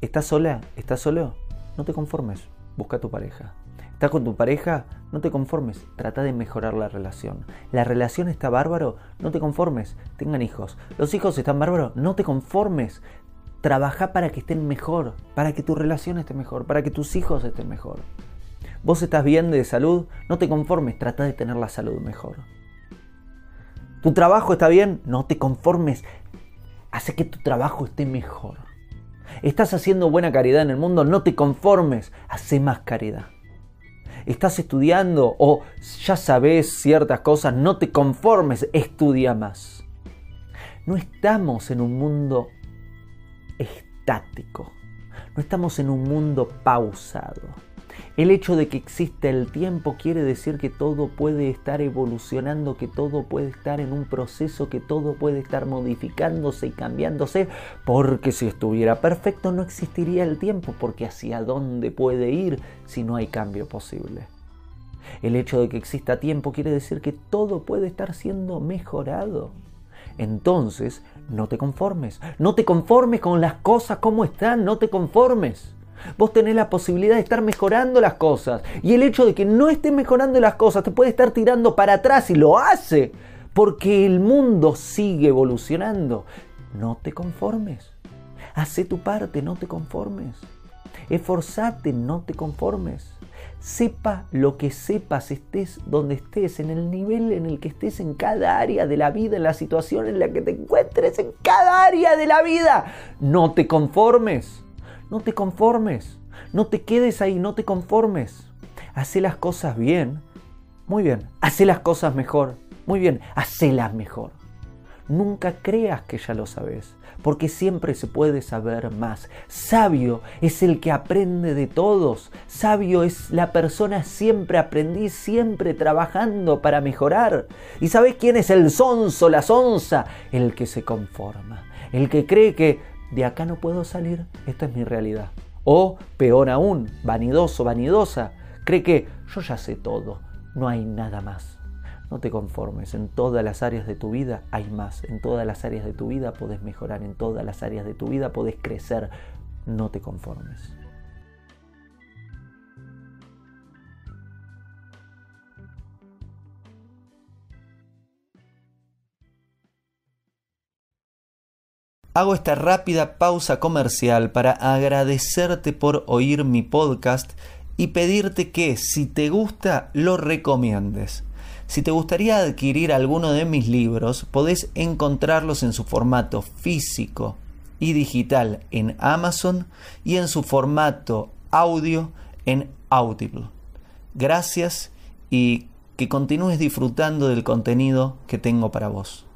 ¿Estás sola? ¿Estás solo? No te conformes, busca a tu pareja. ¿Estás con tu pareja? No te conformes, trata de mejorar la relación. La relación está bárbaro, no te conformes, tengan hijos. Los hijos están bárbaros, no te conformes. Trabaja para que estén mejor, para que tu relación esté mejor, para que tus hijos estén mejor. Vos estás bien de salud, no te conformes, trata de tener la salud mejor. ¿Tu trabajo está bien? No te conformes, hace que tu trabajo esté mejor. ¿Estás haciendo buena caridad en el mundo? No te conformes, hace más caridad. ¿Estás estudiando o ya sabes ciertas cosas? No te conformes, estudia más. No estamos en un mundo estático, no estamos en un mundo pausado. El hecho de que exista el tiempo quiere decir que todo puede estar evolucionando, que todo puede estar en un proceso, que todo puede estar modificándose y cambiándose, porque si estuviera perfecto no existiría el tiempo, porque hacia dónde puede ir si no hay cambio posible. El hecho de que exista tiempo quiere decir que todo puede estar siendo mejorado. Entonces, no te conformes, no te conformes con las cosas como están, no te conformes. Vos tenés la posibilidad de estar mejorando las cosas. Y el hecho de que no estés mejorando las cosas te puede estar tirando para atrás y lo hace. Porque el mundo sigue evolucionando. No te conformes. Hace tu parte, no te conformes. Esforzate, no te conformes. Sepa lo que sepas, estés donde estés, en el nivel en el que estés, en cada área de la vida, en la situación en la que te encuentres, en cada área de la vida. No te conformes. No te conformes. No te quedes ahí, no te conformes. Hace las cosas bien. Muy bien. Hace las cosas mejor. Muy bien. Hacelas mejor. Nunca creas que ya lo sabes, porque siempre se puede saber más. Sabio es el que aprende de todos. Sabio es la persona siempre aprendiz, siempre trabajando para mejorar. ¿Y sabes quién es el sonso, la sonza? El que se conforma, el que cree que de acá no puedo salir, esta es mi realidad. O, peor aún, vanidoso, vanidosa, cree que yo ya sé todo, no hay nada más. No te conformes, en todas las áreas de tu vida hay más, en todas las áreas de tu vida podés mejorar, en todas las áreas de tu vida podés crecer, no te conformes. Hago esta rápida pausa comercial para agradecerte por oír mi podcast y pedirte que si te gusta lo recomiendes. Si te gustaría adquirir alguno de mis libros, podés encontrarlos en su formato físico y digital en Amazon y en su formato audio en Audible. Gracias y que continúes disfrutando del contenido que tengo para vos.